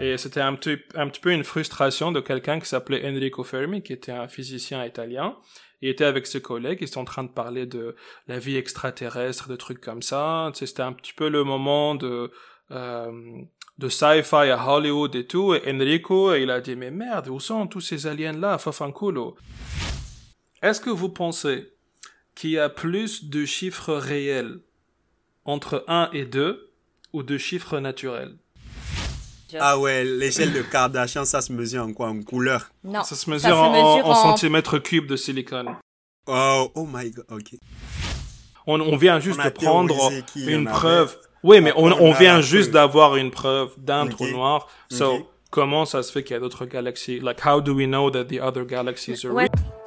Et c'était un petit, un petit peu une frustration de quelqu'un qui s'appelait Enrico Fermi, qui était un physicien italien. Il était avec ses collègues, ils étaient en train de parler de la vie extraterrestre, de trucs comme ça. C'était un petit peu le moment de euh, de sci-fi à Hollywood et tout. Et Enrico, il a dit mais merde, où sont tous ces aliens là, fafanculo Est-ce que vous pensez qu'il y a plus de chiffres réels entre 1 et 2 ou de chiffres naturels? Ah ouais, l'échelle de Kardashian, ça se mesure en quoi? En couleur? Non. Ça se mesure, en, en centimètres cubes de silicone. Oh, oh my god, ok. On, on vient juste On de prendre une avait. preuve. Oui, mais on, vient juste d'avoir une preuve d'un trou noir. So, comment ça se fait qu'il y a d'autres galaxies? Like, how do we know that the other galaxies are Ouais. real?